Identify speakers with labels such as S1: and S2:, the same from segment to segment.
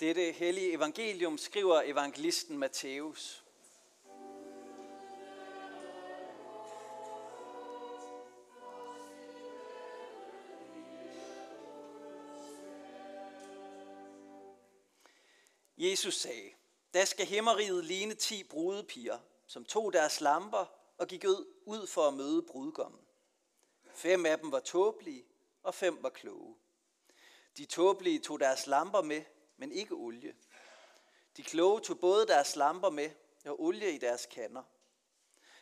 S1: Dette hellige evangelium skriver evangelisten Matthæus. Jesus sagde, da skal himmeriget ligne ti brudepiger, som tog deres lamper og gik ud for at møde brudgommen. Fem af dem var tåbelige, og fem var kloge. De tåbelige tog deres lamper med, men ikke olie. De kloge tog både deres lamper med og olie i deres kander.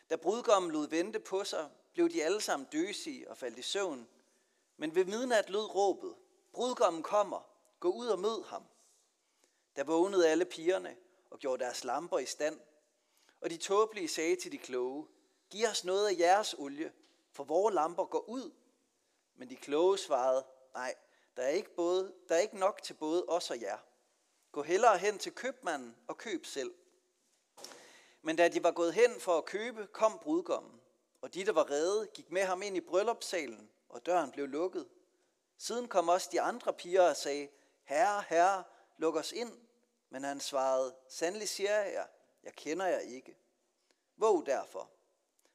S1: Da brudgommen lod vente på sig, blev de alle sammen døsige og faldt i søvn. Men ved midnat lød råbet, brudgommen kommer, gå ud og mød ham. Der vågnede alle pigerne og gjorde deres lamper i stand. Og de tåbelige sagde til de kloge, giv os noget af jeres olie, for vores lamper går ud. Men de kloge svarede, nej, der er ikke, både, der er ikke nok til både os og jer. Gå hellere hen til købmanden og køb selv. Men da de var gået hen for at købe, kom brudgommen. Og de, der var redde, gik med ham ind i bryllupssalen, og døren blev lukket. Siden kom også de andre piger og sagde, Herre, herre, luk os ind. Men han svarede, sandelig siger jeg jer, jeg kender jer ikke. Våg derfor,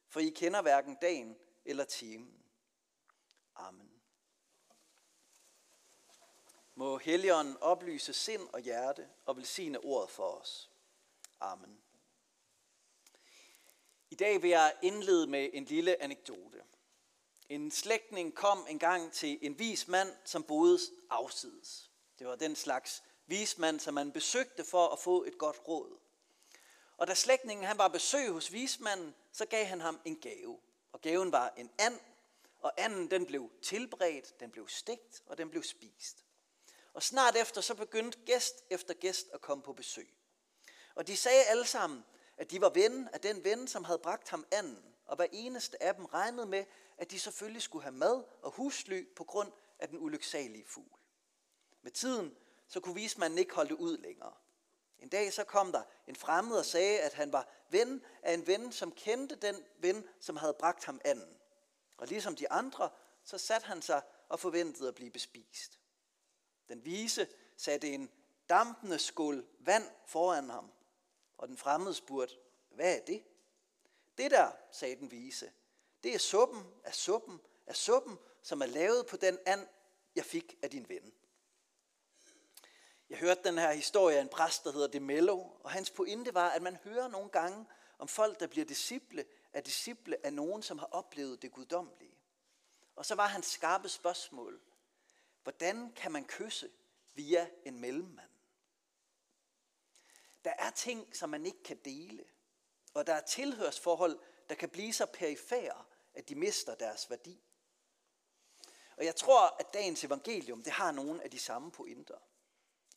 S1: for I kender hverken dagen eller timen. Amen. Må Helligånden oplyse sind og hjerte og velsigne ordet for os. Amen. I dag vil jeg indlede med en lille anekdote. En slægtning kom engang til en vis mand, som boede afsides. Det var den slags vismand, som man besøgte for at få et godt råd. Og da slægtningen han var besøg hos vismanden, så gav han ham en gave. Og gaven var en and, og anden den blev tilberedt, den blev stegt, og den blev spist. Og snart efter så begyndte gæst efter gæst at komme på besøg. Og de sagde alle sammen, at de var ven af den ven, som havde bragt ham anden. Og hver eneste af dem regnede med, at de selvfølgelig skulle have mad og husly på grund af den ulyksalige fugl. Med tiden så kunne vismanden ikke holde det ud længere. En dag så kom der en fremmed og sagde, at han var ven af en ven, som kendte den ven, som havde bragt ham anden. Og ligesom de andre, så satte han sig og forventede at blive bespist. Den vise satte en dampende skål vand foran ham, og den fremmede spurgte, hvad er det? Det der, sagde den vise, det er suppen af suppen af suppen, som er lavet på den and, jeg fik af din ven. Jeg hørte den her historie af en præst, der hedder Demello, og hans pointe var, at man hører nogle gange om folk, der bliver disciple, af disciple af nogen, som har oplevet det guddommelige. Og så var hans skarpe spørgsmål, hvordan kan man kysse via en mellemmand? Der er ting, som man ikke kan dele, og der er tilhørsforhold, der kan blive så perifære, at de mister deres værdi. Og jeg tror, at dagens evangelium, det har nogle af de samme pointer.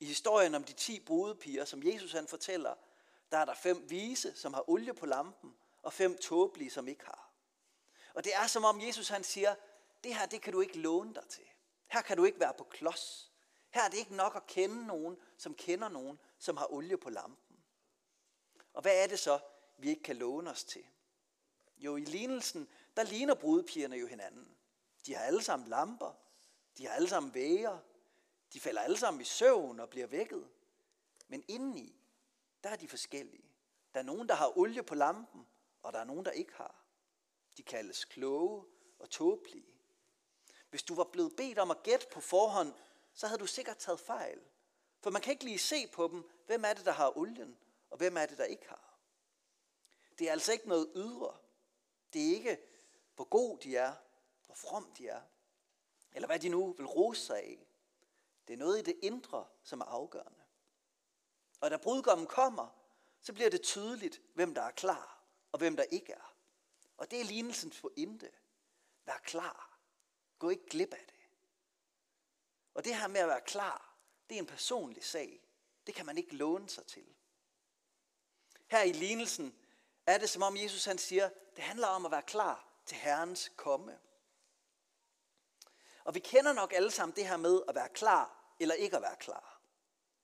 S1: I historien om de ti brudepiger, som Jesus han fortæller, der er der fem vise, som har olie på lampen, og fem tåbelige, som ikke har. Og det er som om Jesus han siger, det her det kan du ikke låne dig til. Her kan du ikke være på klods. Her er det ikke nok at kende nogen, som kender nogen, som har olie på lampen. Og hvad er det så, vi ikke kan låne os til? Jo, i lignelsen, der ligner brudepigerne jo hinanden. De har alle sammen lamper, de har alle sammen væger, de falder alle sammen i søvn og bliver vækket. Men indeni, der er de forskellige. Der er nogen, der har olie på lampen, og der er nogen, der ikke har. De kaldes kloge og tåbelige. Hvis du var blevet bedt om at gætte på forhånd, så havde du sikkert taget fejl. For man kan ikke lige se på dem, hvem er det, der har olien, og hvem er det, der ikke har. Det er altså ikke noget ydre. Det er ikke, hvor god de er, hvor from de er, eller hvad de nu vil rose sig af. Det er noget i det indre, som er afgørende. Og da brudgommen kommer, så bliver det tydeligt, hvem der er klar, og hvem der ikke er. Og det er lignelsens pointe. Vær klar. Gå ikke glip af det. Og det her med at være klar, det er en personlig sag. Det kan man ikke låne sig til. Her i lignelsen er det som om Jesus han siger, det handler om at være klar til Herrens komme. Og vi kender nok alle sammen det her med at være klar eller ikke at være klar.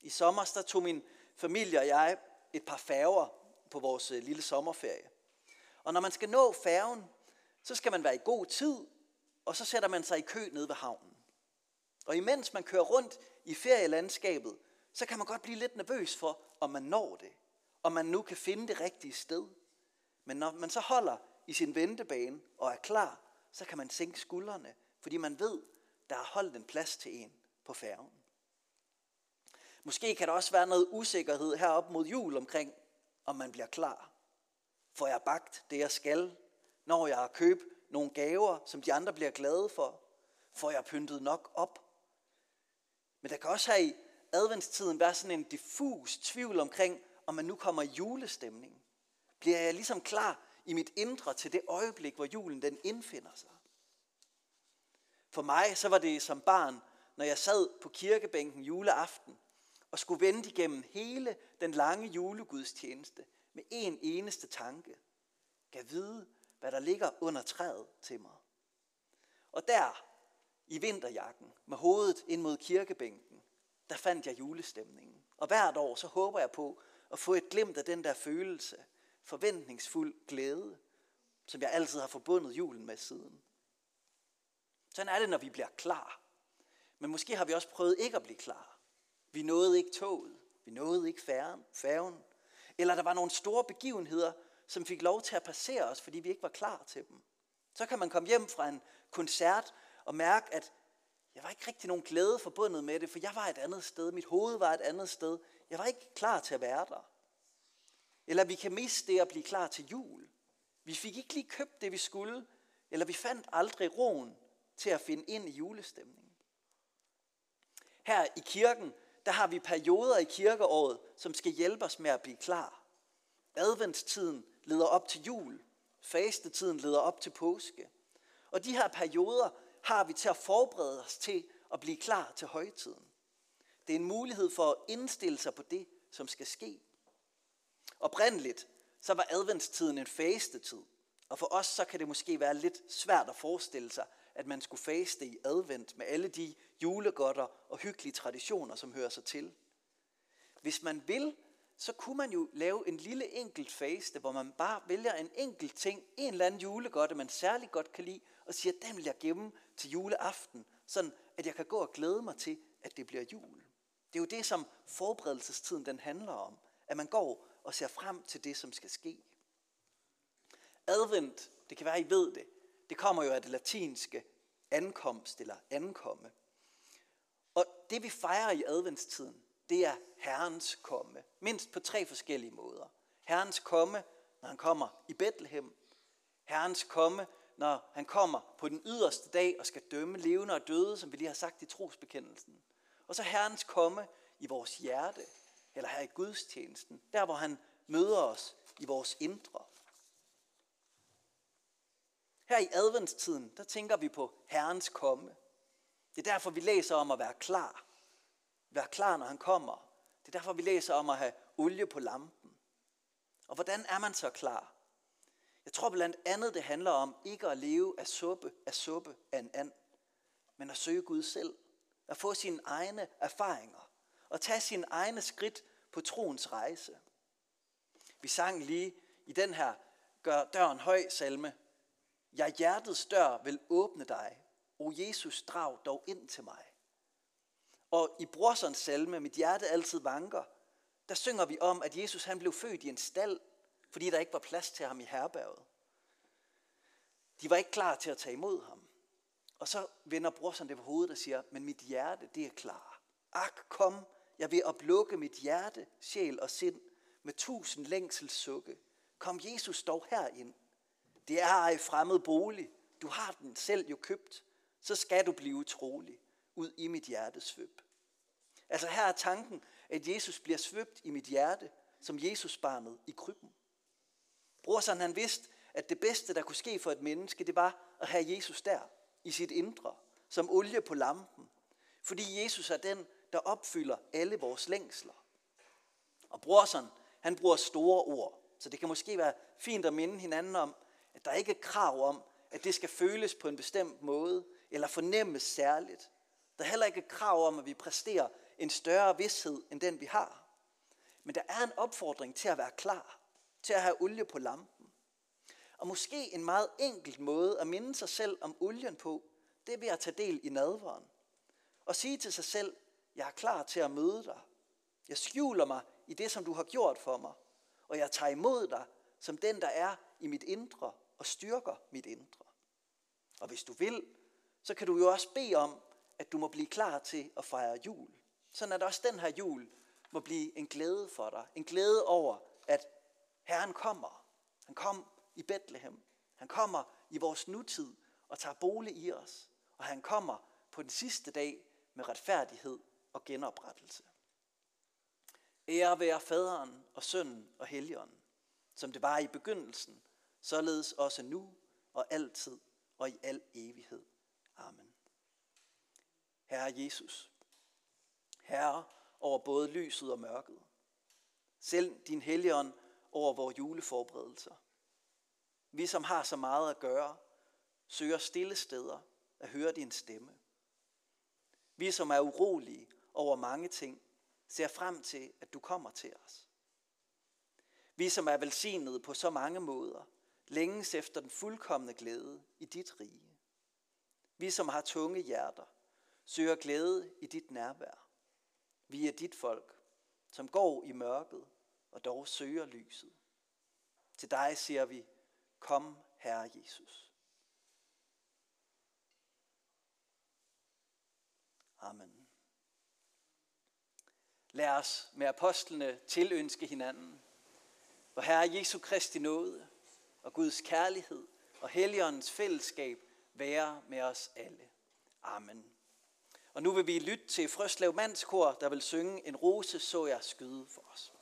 S1: I sommer der tog min familie og jeg et par færger på vores øh, lille sommerferie. Og når man skal nå færgen, så skal man være i god tid, og så sætter man sig i kø nede ved havnen. Og imens man kører rundt i ferielandskabet, så kan man godt blive lidt nervøs for, om man når det. Om man nu kan finde det rigtige sted. Men når man så holder i sin ventebane og er klar, så kan man sænke skuldrene, fordi man ved, der er holdt en plads til en på færgen. Måske kan der også være noget usikkerhed herop mod jul omkring, om man bliver klar. Får jeg bagt det, jeg skal? Når jeg har købt nogle gaver, som de andre bliver glade for? Får jeg pyntet nok op? Men der kan også her i adventstiden være sådan en diffus tvivl omkring, om man nu kommer i julestemning. Bliver jeg ligesom klar i mit indre til det øjeblik, hvor julen den indfinder sig? For mig så var det som barn, når jeg sad på kirkebænken juleaften og skulle vente igennem hele den lange julegudstjeneste med en eneste tanke. Gav vide, hvad der ligger under træet til mig. Og der, i vinterjakken, med hovedet ind mod kirkebænken, der fandt jeg julestemningen. Og hvert år, så håber jeg på at få et glimt af den der følelse, forventningsfuld glæde, som jeg altid har forbundet julen med siden. Sådan er det, når vi bliver klar. Men måske har vi også prøvet ikke at blive klar. Vi nåede ikke toget. Vi nåede ikke færgen. færgen. Eller der var nogle store begivenheder, som fik lov til at passere os, fordi vi ikke var klar til dem. Så kan man komme hjem fra en koncert og mærke, at jeg var ikke rigtig nogen glæde forbundet med det, for jeg var et andet sted. Mit hoved var et andet sted. Jeg var ikke klar til at være der. Eller vi kan miste det at blive klar til jul. Vi fik ikke lige købt det, vi skulle, eller vi fandt aldrig roen til at finde ind i julestemningen. Her i kirken, der har vi perioder i kirkeåret, som skal hjælpe os med at blive klar. Adventstiden leder op til jul. Fastetiden leder op til påske. Og de her perioder har vi til at forberede os til at blive klar til højtiden. Det er en mulighed for at indstille sig på det, som skal ske. Oprindeligt, så var adventstiden en fastetid. Og for os, så kan det måske være lidt svært at forestille sig, at man skulle faste i advent med alle de julegodter og hyggelige traditioner, som hører sig til. Hvis man vil, så kunne man jo lave en lille enkelt faste, hvor man bare vælger en enkelt ting, en eller anden julegodte, man særlig godt kan lide, og siger, den vil jeg gemme til juleaften, sådan at jeg kan gå og glæde mig til, at det bliver jul. Det er jo det, som forberedelsestiden den handler om, at man går og ser frem til det, som skal ske. Advent, det kan være, I ved det, det kommer jo af det latinske ankomst eller ankomme. Og det vi fejrer i adventstiden, det er Herrens komme. Mindst på tre forskellige måder. Herrens komme, når han kommer i Bethlehem. Herrens komme, når han kommer på den yderste dag og skal dømme levende og døde, som vi lige har sagt i trosbekendelsen. Og så Herrens komme i vores hjerte, eller her i gudstjenesten, der hvor han møder os i vores indre. Her i adventstiden, der tænker vi på Herrens komme. Det er derfor, vi læser om at være klar. Vær klar, når han kommer. Det er derfor, vi læser om at have olie på lampen. Og hvordan er man så klar? Jeg tror blandt andet, det handler om ikke at leve af suppe, af suppe af en and, men at søge Gud selv. At få sine egne erfaringer. Og tage sine egne skridt på troens rejse. Vi sang lige i den her Gør døren høj salme. Jeg hjertets dør vil åbne dig. O Jesus, drag dog ind til mig. Og i Brorsons salme, Mit hjerte altid vanker, der synger vi om, at Jesus han blev født i en stald, fordi der ikke var plads til ham i herberget. De var ikke klar til at tage imod ham. Og så vender Brorson det på hovedet og siger, men mit hjerte, det er klar. Ak, kom, jeg vil oplukke mit hjerte, sjæl og sind med tusind længsels sukke. Kom Jesus dog herind. Det er ej fremmed bolig. Du har den selv jo købt. Så skal du blive trolig ud i mit hjertes svøb. Altså her er tanken, at Jesus bliver svøbt i mit hjerte, som Jesus barnet i krybben. Brorsan han vidste, at det bedste, der kunne ske for et menneske, det var at have Jesus der, i sit indre, som olie på lampen. Fordi Jesus er den, der opfylder alle vores længsler. Og brorsan, han bruger store ord, så det kan måske være fint at minde hinanden om, at der ikke er krav om, at det skal føles på en bestemt måde, eller fornemmes særligt. Der er heller ikke krav om, at vi præsterer en større vidshed, end den vi har. Men der er en opfordring til at være klar, til at have olie på lampen. Og måske en meget enkelt måde at minde sig selv om olien på, det er ved at tage del i nadveren. Og sige til sig selv, jeg er klar til at møde dig. Jeg skjuler mig i det, som du har gjort for mig, og jeg tager imod dig som den, der er i mit indre og styrker mit indre. Og hvis du vil, så kan du jo også bede om, at du må blive klar til at fejre jul. Sådan at også den her jul må blive en glæde for dig. En glæde over, at Herren kommer. Han kom i Bethlehem. Han kommer i vores nutid og tager bolig i os. Og han kommer på den sidste dag med retfærdighed og genoprettelse. Ære være faderen og sønnen og helligånden, som det var i begyndelsen, således også nu og altid og i al evighed. Amen. Herre Jesus, Herre over både lyset og mørket. Selv din helligånd over vores juleforberedelser. Vi, som har så meget at gøre, søger stille steder at høre din stemme. Vi, som er urolige over mange ting, ser frem til, at du kommer til os. Vi, som er velsignet på så mange måder, længes efter den fuldkommende glæde i dit rige. Vi, som har tunge hjerter, søger glæde i dit nærvær. Vi er dit folk, som går i mørket og dog søger lyset. Til dig siger vi, kom Herre Jesus. Amen. Lad os med apostlene tilønske hinanden, hvor Herre Jesu Kristi nåde og Guds kærlighed og Helligåndens fællesskab være med os alle. Amen. Og nu vil vi lytte til Frøslev Mandskor, der vil synge en rose, så jeg skyde for os.